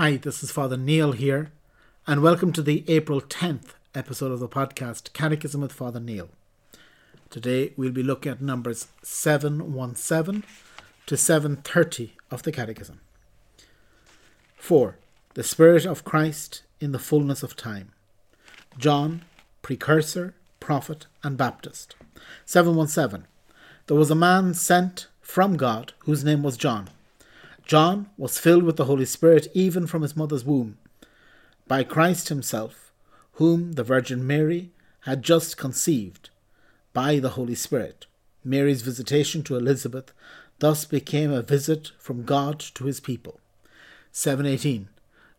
Hi, this is Father Neil here, and welcome to the April 10th episode of the podcast Catechism with Father Neil. Today we'll be looking at numbers 717 to 730 of the Catechism. 4. The Spirit of Christ in the fullness of time. John, precursor, prophet, and Baptist. 717. There was a man sent from God whose name was John. John was filled with the Holy Spirit even from his mother's womb, by Christ himself, whom the Virgin Mary had just conceived, by the Holy Spirit. Mary's visitation to Elizabeth thus became a visit from God to his people. 718.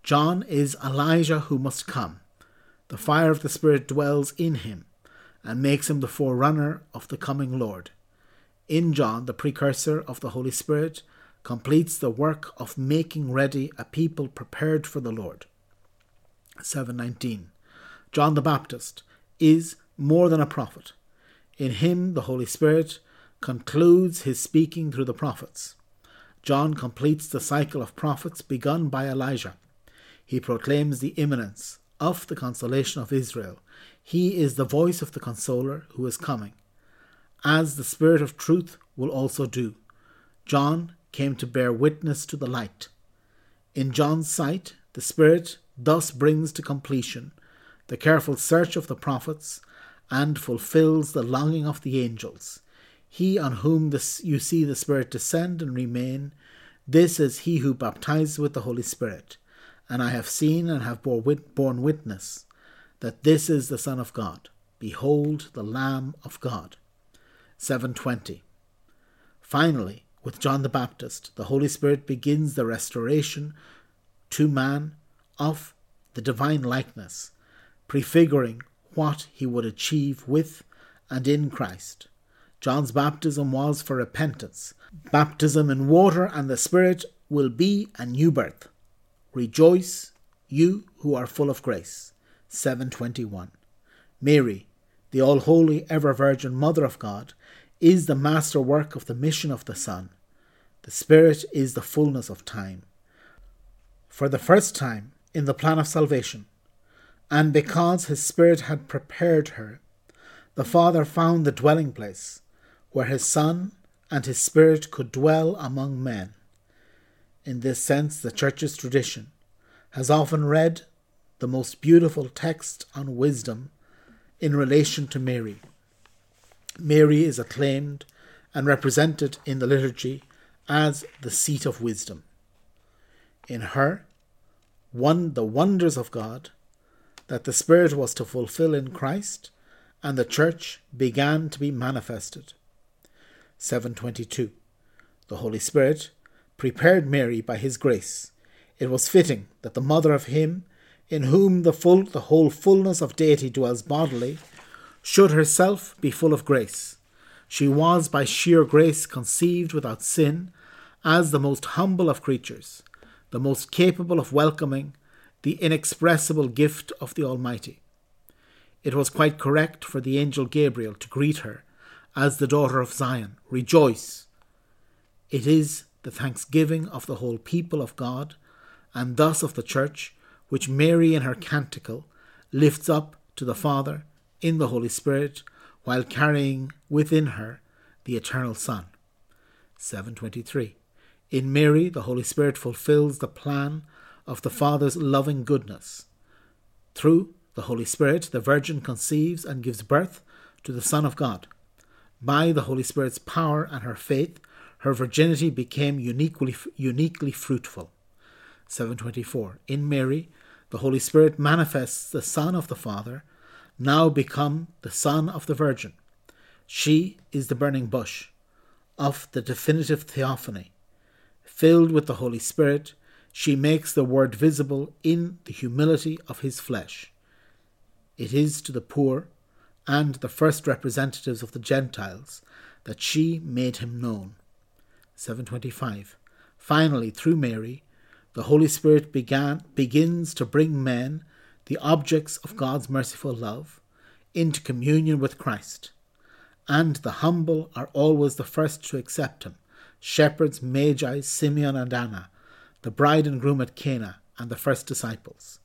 John is Elijah who must come. The fire of the Spirit dwells in him and makes him the forerunner of the coming Lord. In John, the precursor of the Holy Spirit, completes the work of making ready a people prepared for the Lord. 719. John the Baptist is more than a prophet. In him the Holy Spirit concludes his speaking through the prophets. John completes the cycle of prophets begun by Elijah. He proclaims the imminence of the consolation of Israel. He is the voice of the consoler who is coming, as the Spirit of truth will also do. John came to bear witness to the light. In John's sight, the Spirit thus brings to completion the careful search of the prophets and fulfills the longing of the angels. He on whom this, you see the Spirit descend and remain, this is he who baptizes with the Holy Spirit. And I have seen and have borne witness that this is the Son of God. Behold the Lamb of God. 720. Finally, with John the Baptist, the Holy Spirit begins the restoration to man of the divine likeness, prefiguring what he would achieve with and in Christ. John's baptism was for repentance. Baptism in water and the Spirit will be a new birth. Rejoice, you who are full of grace. 721. Mary, the all holy, ever virgin Mother of God, is the master work of the mission of the Son. The Spirit is the fullness of time. For the first time in the plan of salvation, and because his Spirit had prepared her, the Father found the dwelling place where his Son and his Spirit could dwell among men. In this sense, the Church's tradition has often read the most beautiful text on wisdom in relation to Mary. Mary is acclaimed and represented in the liturgy as the seat of wisdom. In her, one the wonders of God that the Spirit was to fulfill in Christ and the Church began to be manifested. 722. The Holy Spirit prepared Mary by his grace. It was fitting that the mother of him in whom the full the whole fullness of deity dwells bodily should herself be full of grace. She was by sheer grace conceived without sin as the most humble of creatures, the most capable of welcoming the inexpressible gift of the Almighty. It was quite correct for the angel Gabriel to greet her as the daughter of Zion. Rejoice! It is the thanksgiving of the whole people of God, and thus of the Church, which Mary in her canticle lifts up to the Father in the Holy Spirit, while carrying within her the eternal Son. 723. In Mary, the Holy Spirit fulfills the plan of the Father's loving goodness. Through the Holy Spirit, the Virgin conceives and gives birth to the Son of God. By the Holy Spirit's power and her faith, her virginity became uniquely, uniquely fruitful. 724. In Mary, the Holy Spirit manifests the Son of the Father, now become the Son of the Virgin. She is the burning bush of the definitive theophany Filled with the Holy Spirit, she makes the Word visible in the humility of his flesh. It is to the poor and the first representatives of the Gentiles that she made him known. 725. Finally, through Mary, the Holy Spirit began, begins to bring men, the objects of God's merciful love, into communion with Christ, and the humble are always the first to accept him shepherds, magi, Simeon, and Anna, the bride and groom at Cana, and the first disciples.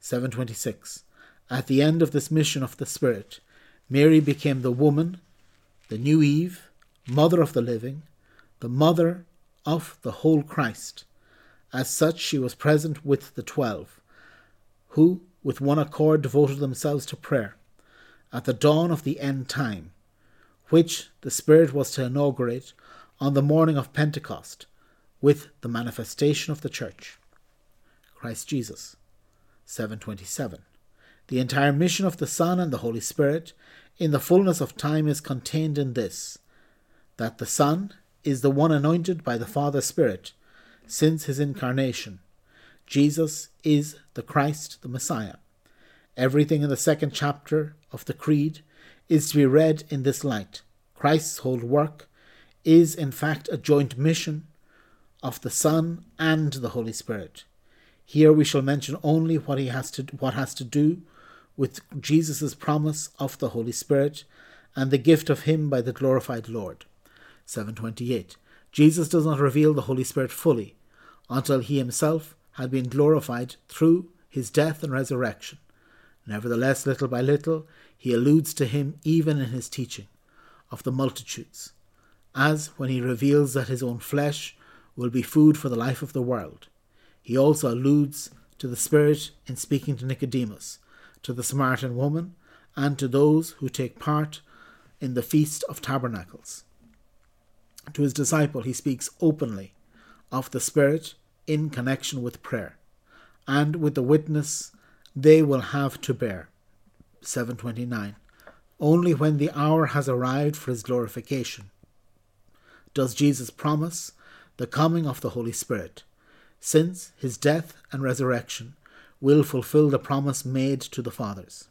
726. At the end of this mission of the Spirit, Mary became the woman, the new Eve, mother of the living, the mother of the whole Christ. As such, she was present with the twelve, who, with one accord, devoted themselves to prayer at the dawn of the end time, which the Spirit was to inaugurate on the morning of Pentecost with the manifestation of the Church. Christ Jesus. 727. The entire mission of the Son and the Holy Spirit in the fullness of time is contained in this that the Son is the one anointed by the Father Spirit since his incarnation. Jesus is the Christ, the Messiah. Everything in the second chapter of the Creed is to be read in this light. Christ's whole work is, in fact, a joint mission of the Son and the Holy Spirit. Here we shall mention only what he has to what has to do with Jesus' promise of the Holy Spirit and the gift of him by the glorified Lord. 728. Jesus does not reveal the Holy Spirit fully until he himself had been glorified through his death and resurrection. Nevertheless, little by little, he alludes to him even in his teaching of the multitudes, as when he reveals that his own flesh will be food for the life of the world. He also alludes to the Spirit in speaking to Nicodemus, to the Samaritan woman, and to those who take part in the Feast of Tabernacles. To his disciple, he speaks openly of the Spirit in connection with prayer and with the witness they will have to bear. 729. Only when the hour has arrived for his glorification does Jesus promise the coming of the Holy Spirit, since his death and resurrection will fulfill the promise made to the fathers.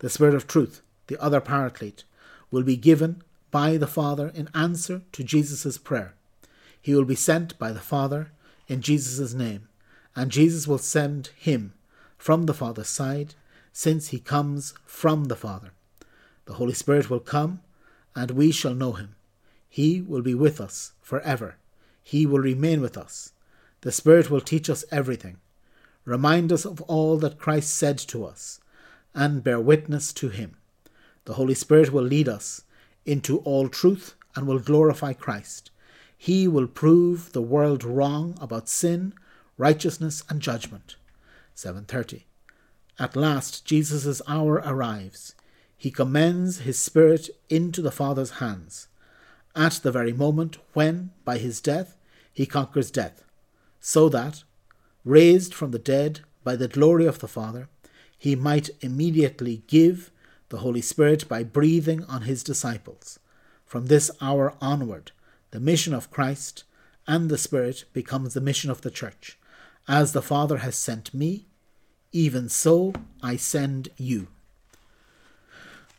The Spirit of truth, the other Paraclete, will be given by the Father in answer to Jesus' prayer. He will be sent by the Father in Jesus' name, and Jesus will send him from the Father's side, since he comes from the Father. The Holy Spirit will come, and we shall know him. He will be with us forever. He will remain with us. The Spirit will teach us everything remind us of all that Christ said to us, and bear witness to him. The Holy Spirit will lead us into all truth and will glorify Christ. He will prove the world wrong about sin, righteousness, and judgment. 730. At last Jesus' hour arrives. He commends his Spirit into the Father's hands, at the very moment when, by his death, he conquers death, so that, raised from the dead by the glory of the Father, he might immediately give the Holy Spirit by breathing on his disciples. From this hour onward, the mission of Christ and the Spirit becomes the mission of the Church. As the Father has sent me, even so I send you.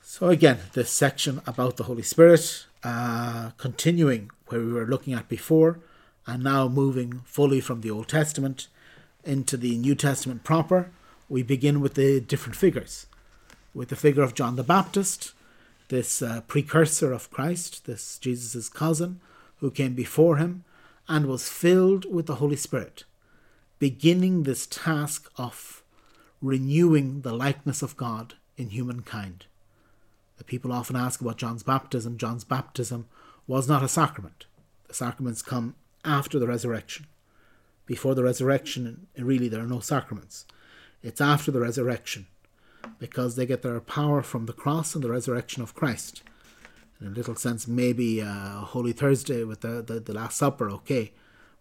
So, again, this section about the Holy Spirit, uh, continuing where we were looking at before, and now moving fully from the Old Testament into the New Testament proper, we begin with the different figures. With the figure of John the Baptist, this uh, precursor of Christ, this Jesus' cousin, who came before him and was filled with the Holy Spirit, beginning this task of renewing the likeness of God in humankind. People often ask about John's baptism. John's baptism was not a sacrament. The sacraments come after the resurrection before the resurrection, really, there are no sacraments. It's after the resurrection because they get their power from the cross and the resurrection of Christ. In a little sense, maybe uh, Holy Thursday with the, the, the Last Supper, okay.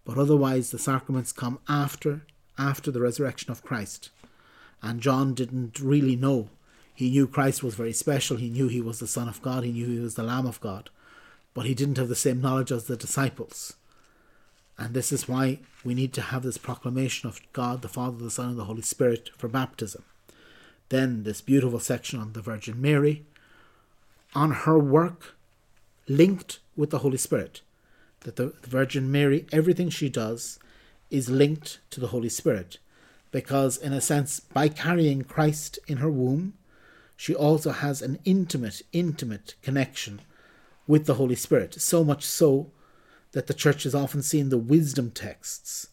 But otherwise, the sacraments come after after the resurrection of Christ. And John didn't really know. He knew Christ was very special. He knew he was the Son of God. He knew he was the Lamb of God. But he didn't have the same knowledge as the disciples. And this is why we need to have this proclamation of God, the Father, the Son, and the Holy Spirit for baptism. Then this beautiful section on the Virgin Mary, on her work linked with the Holy Spirit. That the, Virgin Mary, everything she does is linked to the Holy Spirit. Because, in a sense, by carrying Christ in her womb, she also has an intimate, intimate connection with the Holy Spirit. So much so that the church has often seen the wisdom texts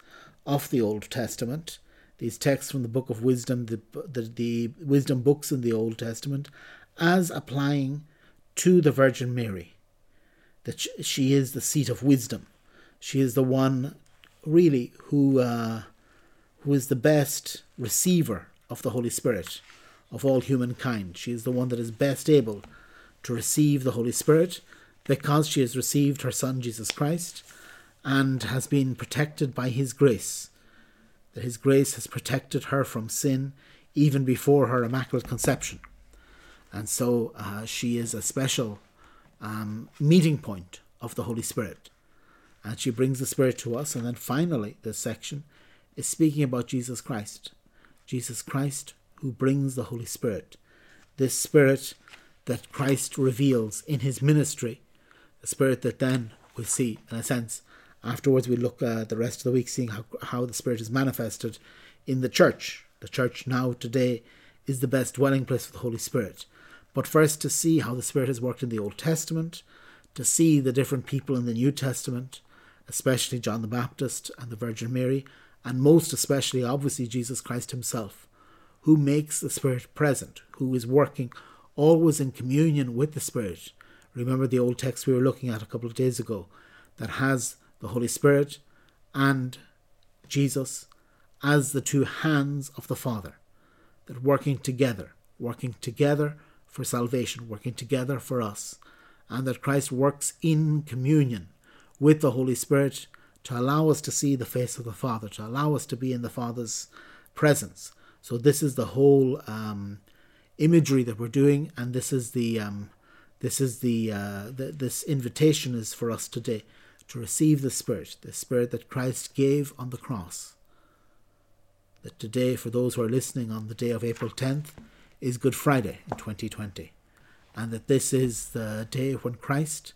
of the Old Testament these texts from the book of wisdom, the, the, the wisdom books in the Old Testament, as applying to the Virgin Mary. That she is the seat of wisdom. She is the one, really, who uh, who is the best receiver of the Holy Spirit of all humankind. She is the one that is best able to receive the Holy Spirit because she has received her Son Jesus Christ and has been protected by His grace. That His grace has protected her from sin even before her Immaculate Conception. And so uh, she is a special um, meeting point of the Holy Spirit. And she brings the Spirit to us. And then finally, this section is speaking about Jesus Christ. Jesus Christ who brings the Holy Spirit. This Spirit that Christ reveals in his ministry. a Spirit that then we see, in a sense, afterwards we look at the rest of the week seeing how, how the Spirit is manifested in the church. The church now, today, is the best dwelling place for the Holy Spirit. But first, to see how the Spirit has worked in the Old Testament, to see the different people in the New Testament, especially John the Baptist and the Virgin Mary, and most especially, obviously, Jesus Christ himself, who makes the Spirit present, who is working always in communion with the Spirit. Remember the old text we were looking at a couple of days ago that has the Holy Spirit and Jesus as the two hands of the Father, that working together, working together for salvation, working together for us, and that Christ works in communion with the Holy Spirit to allow us to see the face of the Father, to allow us to be in the Father's presence. So this is the whole um, imagery that we're doing, and this is the um, this is the, uh, the this invitation is for us today to receive the Spirit, the Spirit that Christ gave on the cross. That today, for those who are listening on the day of April 10th, is Good Friday in 2020, and that this is the day when Christ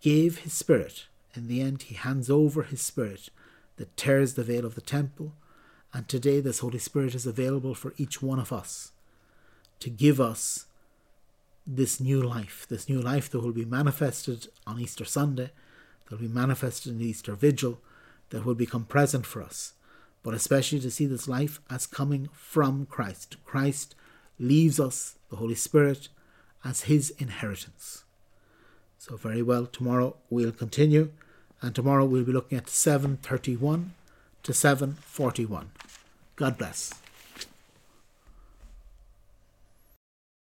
gave His Spirit in the end, he hands over his Spirit that tears the veil of the temple, and today this Holy Spirit is available for each one of us to give us this new life, this new life that will be manifested on Easter Sunday, that will be manifested in Easter Vigil, that will become present for us, but especially to see this life as coming from Christ. Christ leaves us the Holy Spirit as his inheritance. So, very well, tomorrow we'll continue, and tomorrow we'll be looking at 731 to 741. God bless.